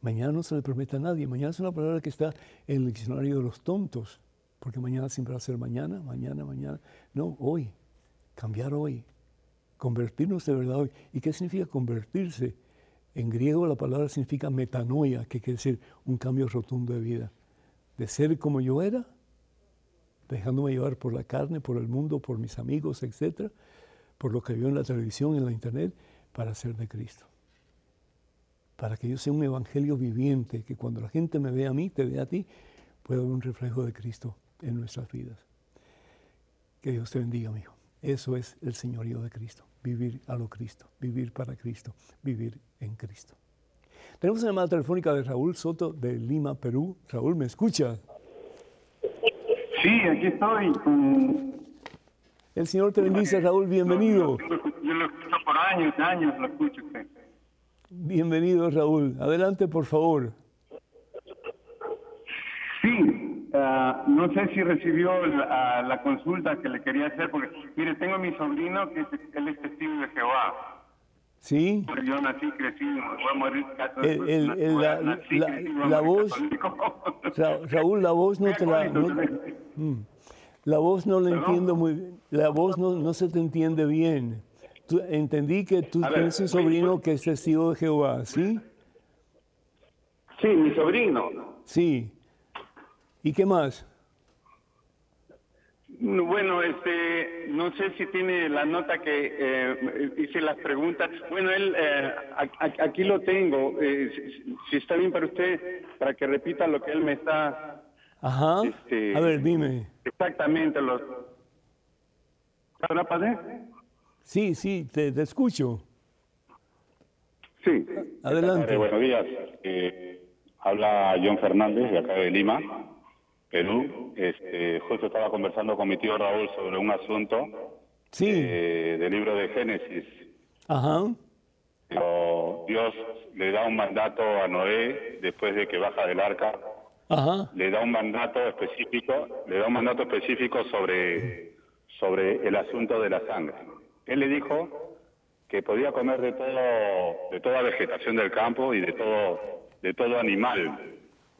Speaker 1: Mañana no se le promete a nadie. Mañana es una palabra que está en el diccionario de los tontos, porque mañana siempre va a ser mañana, mañana, mañana. No, hoy. Cambiar hoy. Convertirnos de verdad hoy. ¿Y qué significa convertirse? En griego la palabra significa metanoia, que quiere decir un cambio rotundo de vida. De ser como yo era, dejándome llevar por la carne, por el mundo, por mis amigos, etcétera, por lo que vio en la televisión, en la internet, para ser de Cristo. Para que yo sea un evangelio viviente, que cuando la gente me vea a mí, te vea a ti, pueda haber un reflejo de Cristo en nuestras vidas. Que Dios te bendiga, hijo. Eso es el señorío de Cristo, vivir a lo Cristo, vivir para Cristo, vivir en Cristo. Tenemos una llamada telefónica de Raúl Soto de Lima, Perú. Raúl, ¿me escucha?
Speaker 5: Sí, aquí estoy.
Speaker 1: El Señor te bendice, Raúl, bienvenido.
Speaker 5: Yo lo escucho por años, años lo escucho usted.
Speaker 1: Bienvenido, Raúl. Adelante, por favor.
Speaker 5: Sí, ah, no sé si recibió la, consulta que le quería hacer, porque mire, tengo a mi sobrino que es, él es testigo de Jehová.
Speaker 1: Sí.
Speaker 5: Yo nací, crecí, voy a morir
Speaker 1: la, voz, Raúl, la voz no te la... Mm. La voz no la entiendo muy bien. La voz no, no se te entiende bien. entendí que tú tienes un sobrino que es testigo de Jehová, ¿sí?
Speaker 5: Sí, mi sobrino.
Speaker 1: Sí. ¿Y qué más?
Speaker 5: Bueno, este, no sé si tiene la nota que eh, hice las preguntas. Bueno, él, eh, aquí lo tengo. Eh, si, está bien para usted, para que repita lo que él me está.
Speaker 1: Ajá. Este, a ver, dime.
Speaker 5: Exactamente los. ¿Ahora pasé?
Speaker 1: Sí, sí, te, escucho.
Speaker 5: Sí.
Speaker 1: Adelante.
Speaker 6: buenos días. habla John Fernández de acá de Lima. Perú. Este, justo estaba conversando con mi tío Raúl sobre un asunto
Speaker 1: sí.
Speaker 6: eh, del libro de Génesis.
Speaker 1: Ajá.
Speaker 6: Dios le da un mandato a Noé después de que baja del arca.
Speaker 1: Ajá.
Speaker 6: Le da un mandato específico, le da un mandato específico sobre, sobre el asunto de la sangre. Él le dijo que podía comer de todo, de toda vegetación del campo y de todo, de todo animal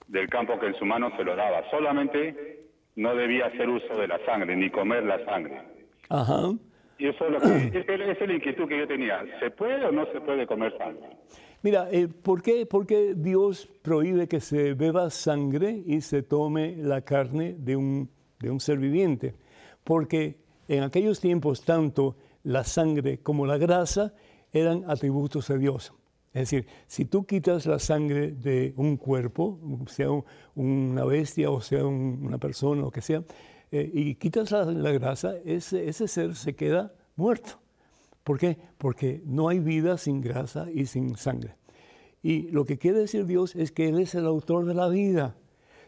Speaker 6: del campo que en su mano se lo daba. Solamente no debía hacer uso de la sangre, ni comer la sangre.
Speaker 1: Ajá.
Speaker 6: Y eso es, lo que, es la inquietud que yo tenía. ¿Se puede o no se puede comer sangre?
Speaker 1: Mira, eh, ¿por, qué, ¿por, qué, Dios prohíbe que se beba sangre y se tome la carne de un, ser viviente? Porque en aquellos tiempos tanto la sangre como la grasa eran atributos de Dios. Es decir, si tú quitas la sangre de un cuerpo, sea una bestia o sea una persona, o que sea, eh, y quitas la, grasa, ese, ser se queda muerto. ¿Por qué? Porque no hay vida sin grasa y sin sangre. Y lo que quiere decir Dios es que Él es el autor de la vida.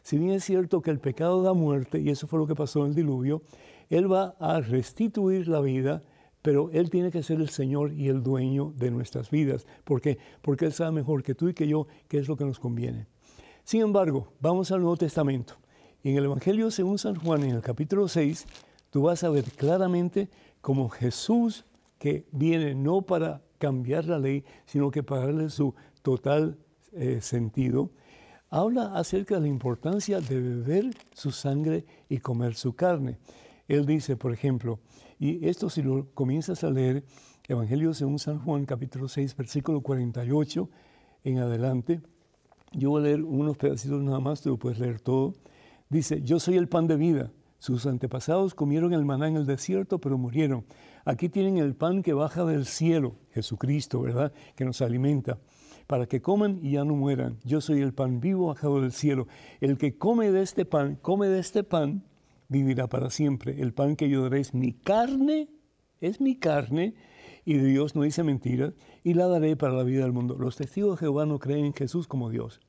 Speaker 1: Si bien es cierto que el pecado da muerte, y eso fue lo que pasó en el diluvio, Él va a restituir la vida pero Él tiene que ser el Señor y el dueño de nuestras vidas. ¿Por qué? Porque Él sabe mejor que tú y que yo qué es lo que nos conviene. Sin embargo, vamos al Nuevo Testamento. En el Evangelio según San Juan, en el capítulo 6, tú vas a ver claramente cómo Jesús, que viene no para cambiar la ley, sino que para darle su total eh, sentido, habla acerca de la importancia de beber su sangre y comer su carne. Él dice, por ejemplo, y esto si lo comienzas a leer, Evangelio según San Juan, capítulo 6, versículo 48 en adelante, yo voy a leer unos pedacitos nada más, tú lo puedes leer todo. Dice, yo soy el pan de vida. Sus antepasados comieron el maná en el desierto, pero murieron. Aquí tienen el pan que baja del cielo, Jesucristo, ¿verdad? Que nos alimenta, para que coman y ya no mueran. Yo soy el pan vivo bajado del cielo. El que come de este pan, come de este pan vivirá para siempre. El pan que yo daré es mi carne, es mi carne, y Dios no dice mentiras, y la daré para la vida del mundo. Los testigos de Jehová no creen en Jesús como Dios.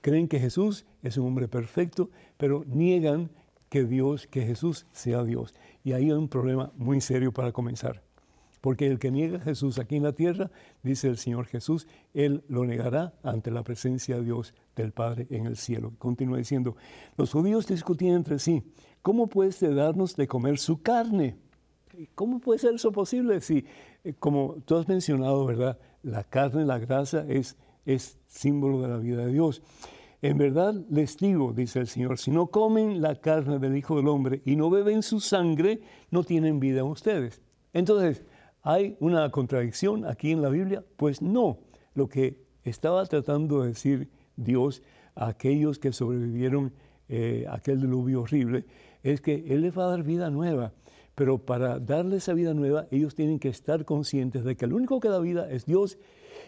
Speaker 1: Creen que Jesús es un hombre perfecto, pero niegan que Dios, que Jesús sea Dios. Y ahí hay un problema muy serio para comenzar. Porque el que niega a Jesús aquí en la tierra, dice el Señor Jesús, Él lo negará ante la presencia de Dios del Padre en el cielo. Continúa diciendo, los judíos discutían entre sí, ¿cómo puede darnos de comer su carne? ¿Cómo puede ser eso posible si, eh, como tú has mencionado, ¿verdad? La carne, la grasa es símbolo de la vida de Dios. En verdad les digo, dice el Señor, si no comen la carne del Hijo del Hombre y no beben su sangre, no tienen vida en ustedes. Entonces, ¿hay una contradicción aquí en la Biblia? Pues no. Lo que estaba tratando de decir Dios a aquellos que sobrevivieron eh, aquel diluvio horrible es que Él les va a dar vida nueva. Pero para darle esa vida nueva, ellos tienen que estar conscientes de que el único que da vida es Dios.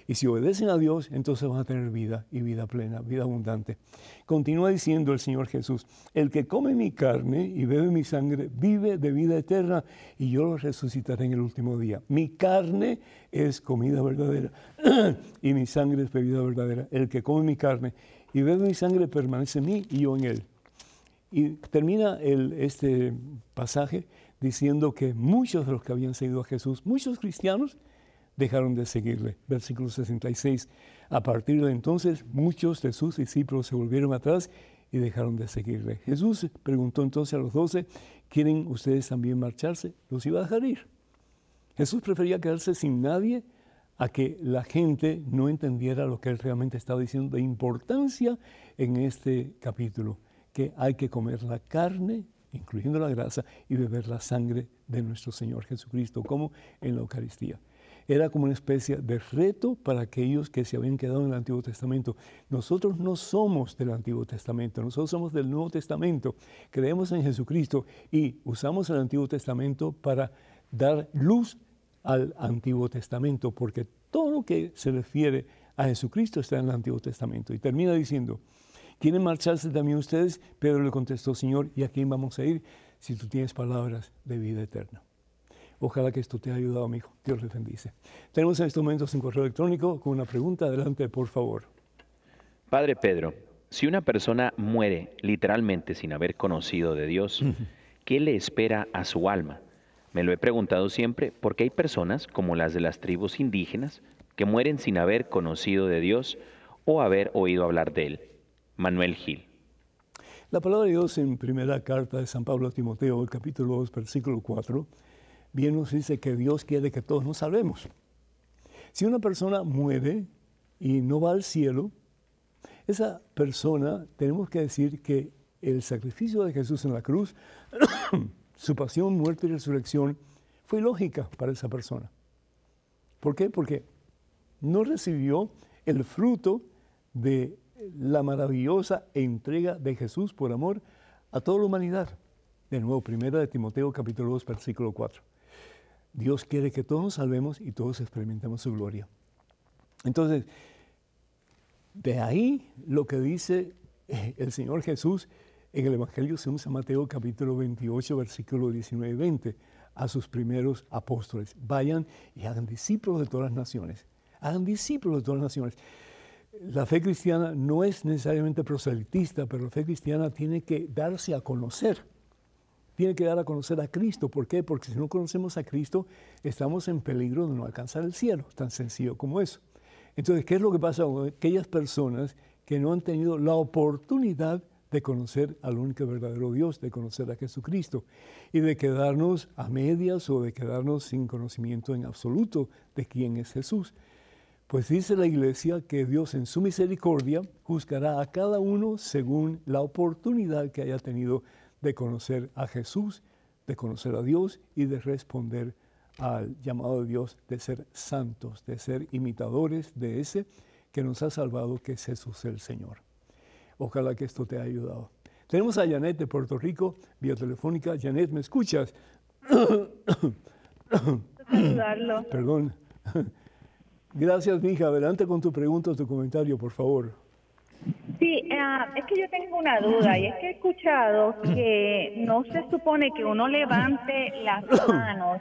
Speaker 1: Y si obedecen a Dios, entonces van a tener vida y vida plena, vida abundante. Continúa diciendo el Señor Jesús, el que come mi carne y bebe mi sangre, vive de vida eterna y yo lo resucitaré en el último día. Mi carne es comida verdadera y mi sangre es bebida verdadera. El que come mi carne y bebe mi sangre permanece en mí y yo en él. Y termina este pasaje diciendo que muchos de los que habían seguido a Jesús, muchos cristianos, dejaron de seguirle. Versículo 66. A partir de entonces, muchos de sus discípulos se volvieron atrás y dejaron de seguirle. Jesús preguntó entonces a los doce, ¿quieren ustedes también marcharse? Los iba a dejar ir. Jesús prefería quedarse sin nadie a que la gente no entendiera lo que él realmente estaba diciendo de importancia en este capítulo, que hay que comer la carne, incluyendo la grasa, y beber la sangre de nuestro Señor Jesucristo, como en la Eucaristía. Era como una especie de reto para aquellos que se habían quedado en el Antiguo Testamento. Nosotros no somos del Antiguo Testamento, nosotros somos del Nuevo Testamento. Creemos en Jesucristo y usamos el Antiguo Testamento para dar luz al Antiguo Testamento, porque todo lo que se refiere a Jesucristo está en el Antiguo Testamento. Y termina diciendo, ¿quieren marcharse también ustedes? Pedro le contestó, Señor, ¿y a quién vamos a ir si tú tienes palabras de vida eterna? Ojalá que esto te haya ayudado, amigo. Dios le bendice. Tenemos en estos momentos un correo electrónico con una pregunta. Adelante, por favor.
Speaker 3: Padre Pedro, si una persona muere literalmente sin haber conocido de Dios, ¿qué le espera a su alma? Me lo he preguntado siempre porque hay personas, como las de las tribus indígenas, que mueren sin haber conocido de Dios o haber oído hablar de Él. Manuel Gil.
Speaker 1: La palabra de Dios en primera carta de San Pablo a Timoteo, el capítulo 2, versículo 4, bien nos dice que Dios quiere que todos nos salvemos. Si una persona muere y no va al cielo, esa persona tenemos que decir que el sacrificio de Jesús en la cruz, su pasión, muerte y resurrección, fue lógica para esa persona. ¿Por qué? Porque no recibió el fruto de la maravillosa entrega de Jesús por amor a toda la humanidad. De nuevo, primera de Timoteo capítulo 2, versículo 4. Dios quiere que todos nos salvemos y todos experimentemos su gloria. Entonces, de ahí lo que dice eh, el Señor Jesús en el Evangelio según San Mateo capítulo 28, versículo 19 y 20, a sus primeros apóstoles. Vayan y hagan discípulos de todas las naciones. Hagan discípulos de todas las naciones. La fe cristiana no es necesariamente proselitista, pero la fe cristiana tiene que darse a conocer tiene que dar a conocer a Cristo. ¿Por qué? Porque si no conocemos a Cristo, estamos en peligro de no alcanzar el cielo, tan sencillo como eso. Entonces, ¿qué es lo que pasa con aquellas personas que no han tenido la oportunidad de conocer al único verdadero Dios, de conocer a Jesucristo y de quedarnos a medias o de quedarnos sin conocimiento en absoluto de quién es Jesús? Pues dice la iglesia que Dios en su misericordia juzgará a cada uno según la oportunidad que haya tenido de conocer a Jesús, de conocer a Dios y de responder al llamado de Dios de ser santos, de ser imitadores de ese que nos ha salvado, que es Jesús el Señor. Ojalá que esto te haya ayudado. Tenemos a Janet de Puerto Rico, vía telefónica. Janet, ¿me escuchas? Perdón. Gracias, mija. Adelante con tu pregunta o tu comentario, por favor.
Speaker 7: Sí, ah, es que yo tengo una duda y es que he escuchado que no se supone que uno levante las manos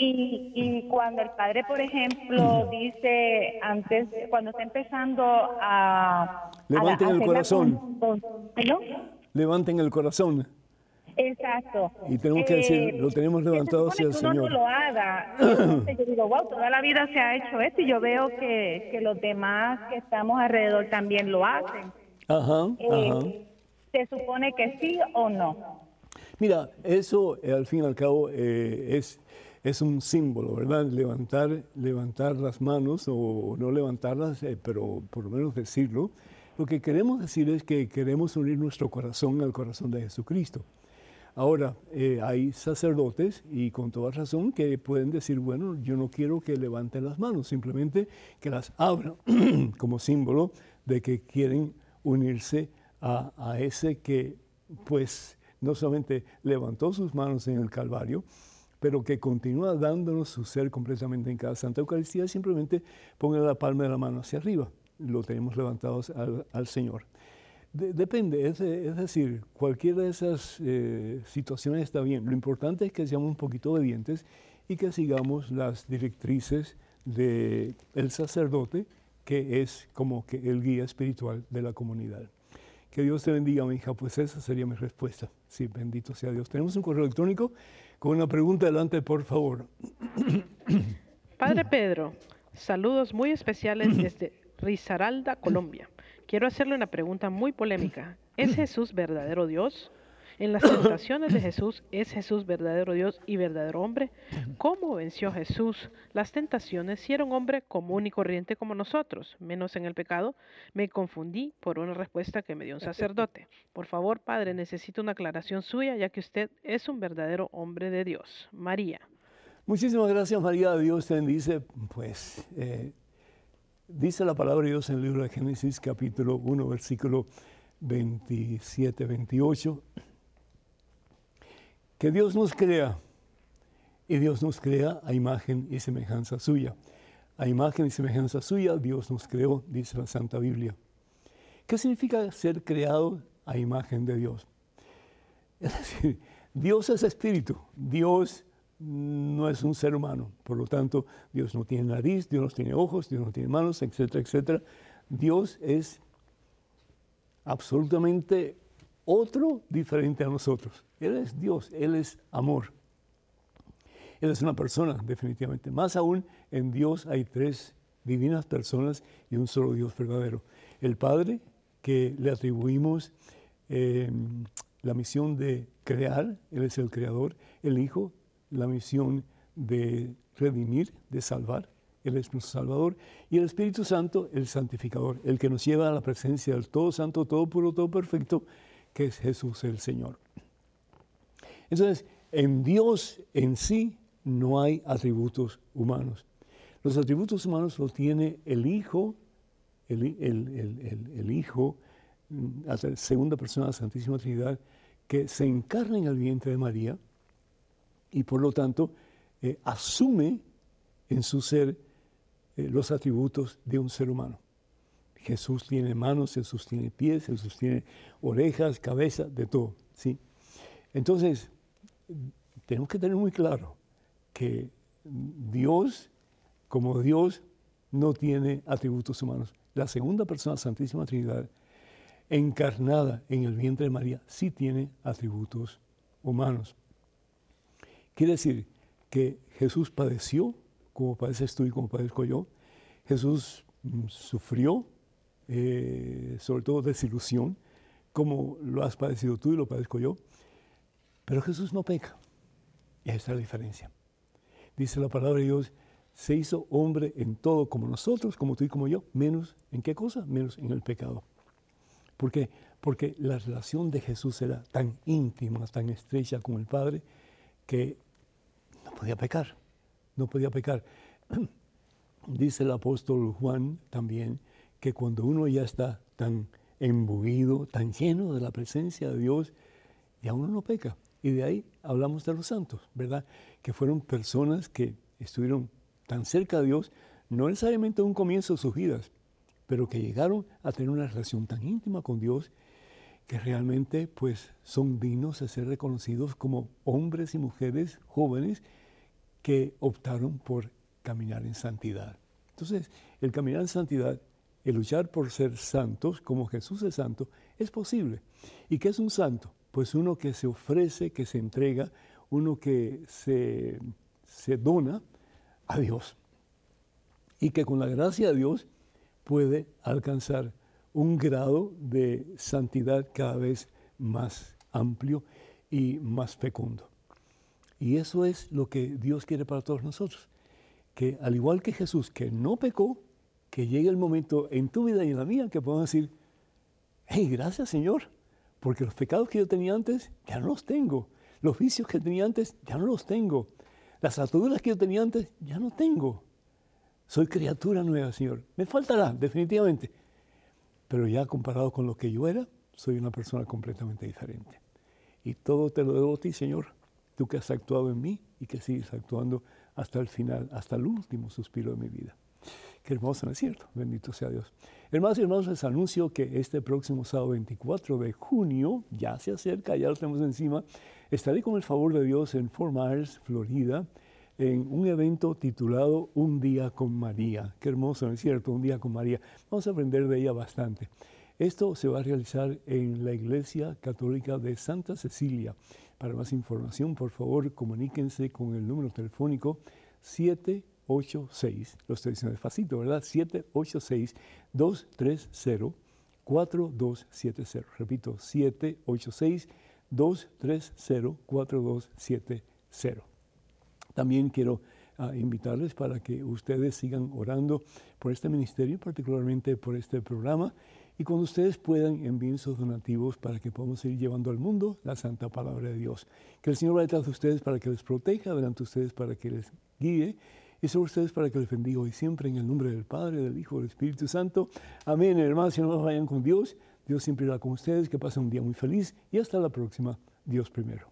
Speaker 7: y, y cuando el padre, por ejemplo, dice antes, cuando está empezando a...
Speaker 1: Levanten el corazón. Levanten el corazón.
Speaker 7: Exacto.
Speaker 1: Y tenemos que decir, lo tenemos levantado hacia el Señor.
Speaker 7: no lo haga. yo digo, wow, toda la vida se ha hecho esto y yo veo que, que los demás que estamos alrededor también lo hacen.
Speaker 1: Ajá, eh, ajá.
Speaker 7: ¿Se supone que sí o no?
Speaker 1: Mira, eso eh, al fin y al cabo eh, es, es un símbolo, ¿verdad? Levantar, levantar las manos o no levantarlas, pero por lo menos decirlo. Lo que queremos decir es que queremos unir nuestro corazón al corazón de Jesucristo. Ahora, eh, hay sacerdotes y con toda razón que pueden decir, bueno, yo no quiero que levanten las manos, simplemente que las abran como símbolo de que quieren unirse a, ese que pues no solamente levantó sus manos en el Calvario, pero que continúa dándonos su ser completamente en cada Santa Eucaristía, simplemente ponga la palma de la mano hacia arriba, lo tenemos levantados al Señor depende, es, decir, cualquiera de esas eh, situaciones está bien. Lo importante es que seamos un poquito obedientes y que sigamos las directrices del el sacerdote, que es como que el guía espiritual de la comunidad. Que Dios te bendiga, mi hija, pues esa sería mi respuesta. Sí, bendito sea Dios. Tenemos un correo electrónico con una pregunta adelante, por favor.
Speaker 4: Padre Pedro, saludos muy especiales desde Risaralda, Colombia. Quiero hacerle una pregunta muy polémica. ¿Es Jesús verdadero Dios? En las tentaciones de Jesús, ¿es Jesús verdadero Dios y verdadero hombre? ¿Cómo venció Jesús las tentaciones si era un hombre común y corriente como nosotros, menos en el pecado? Me confundí por una respuesta que me dio un sacerdote. Por favor, Padre, necesito una aclaración suya, ya que usted es un verdadero hombre de Dios. María.
Speaker 1: Muchísimas gracias, María. Dios te bendice. Pues eh, dice la palabra de Dios en el libro de Génesis, capítulo 1, versículo 27, 28, que Dios nos crea y Dios nos crea a imagen y semejanza suya. A imagen y semejanza suya Dios nos creó, dice la Santa Biblia. ¿Qué significa ser creado a imagen de Dios? Es decir, Dios es espíritu, Dios no es un ser humano, por lo tanto, Dios no tiene nariz, Dios no tiene ojos, Dios no tiene manos, etcétera, etcétera. Dios es absolutamente otro diferente a nosotros. Él es Dios, Él es amor. Él es una persona, definitivamente. Más aún, en Dios hay tres divinas personas y un solo Dios verdadero. El Padre, que le atribuimos em, la misión de crear, Él es el creador. El Hijo, la misión de redimir, de salvar. Él es nuestro Salvador, y el Espíritu Santo, el santificador, el que nos lleva a la presencia del Todo Santo, Todo Puro, Todo Perfecto, que es Jesús el Señor. Entonces, en Dios en sí no hay atributos humanos. Los atributos humanos los tiene el Hijo, el, Hijo, la segunda persona de la Santísima Trinidad, que se encarna en el vientre de María y por lo tanto eh, asume en su ser eh, los atributos de un ser humano. Jesús tiene manos, Jesús tiene pies, Jesús tiene orejas, cabeza, de todo. ¿sí? Entonces, tenemos que tener muy claro que Dios, como Dios, no tiene atributos humanos. La segunda persona, Santísima Trinidad, encarnada en el vientre de María, sí tiene atributos humanos. Quiere decir que Jesús padeció como padeces tú y como padezco yo. Jesús mm, sufrió, eh, sobre todo desilusión, como lo has padecido tú y lo padezco yo. Pero Jesús no peca. Y ahí está la diferencia. Dice la palabra de Dios, se hizo hombre en todo como nosotros, como tú y como yo, menos en qué cosa? Menos en el pecado. ¿Por qué? Porque la relación de Jesús era tan íntima, tan estrecha con el Padre, que podía pecar no podía pecar. Dice el apóstol Juan también que cuando uno ya está tan embuido, tan lleno de la presencia de Dios, ya uno no peca. Y de ahí hablamos de los santos, ¿verdad? Que fueron personas que estuvieron tan cerca de Dios, no necesariamente en un comienzo de sus vidas, pero que llegaron a tener una relación tan íntima con Dios que realmente pues son dignos de ser reconocidos como hombres y mujeres jóvenes que optaron por caminar en santidad. Entonces, el caminar en santidad, el luchar por ser santos, como Jesús es santo, es posible. ¿Y qué es un santo? Pues uno que se ofrece, que se entrega, uno que se, se dona a Dios. Y que con la gracia de Dios puede alcanzar un grado de santidad cada vez más amplio y más fecundo. Y eso es lo que Dios quiere para todos nosotros. Que al igual que Jesús, que no pecó, que llegue el momento en tu vida y en la mía que podamos decir, hey, gracias Señor, porque los pecados que yo tenía antes ya no los tengo. Los vicios que tenía antes ya no los tengo. Las ataduras que yo tenía antes ya no tengo. Soy criatura nueva, Señor. Me faltará, definitivamente. Pero ya comparado con lo que yo era, soy una persona completamente diferente. Y todo te lo debo a ti, Señor tú que has actuado en mí y que sigues actuando hasta el final, hasta el último suspiro de mi vida. Qué hermoso, ¿no es cierto? Bendito sea Dios. Hermanos y hermanos, les anuncio que este próximo sábado 24 de junio, ya se acerca, ya lo tenemos encima, estaré con el favor de Dios en Fort Myers, Florida, en un evento titulado Un día con María. Qué hermoso, ¿no es cierto? Un día con María. Vamos a aprender de ella bastante. Esto se va a realizar en la Iglesia Católica de Santa Cecilia. Para más información, por favor, comuníquense con el número telefónico 786, lo estoy diciendo despacito, ¿verdad? 786-230-4270. Repito, 230-4270. También quiero ah, invitarles para que ustedes sigan orando por este ministerio, particularmente por este programa. Y cuando ustedes puedan, envíen sus donativos para que podamos ir llevando al mundo la santa palabra de Dios. Que el Señor vaya detrás de ustedes para que les proteja, delante de ustedes para que les guíe y sobre ustedes para que les bendiga hoy siempre en el nombre del Padre, del Hijo, del Espíritu Santo. Amén, hermanos, si no vayan con Dios, Dios siempre irá con ustedes, que pasen un día muy feliz y hasta la próxima, Dios primero.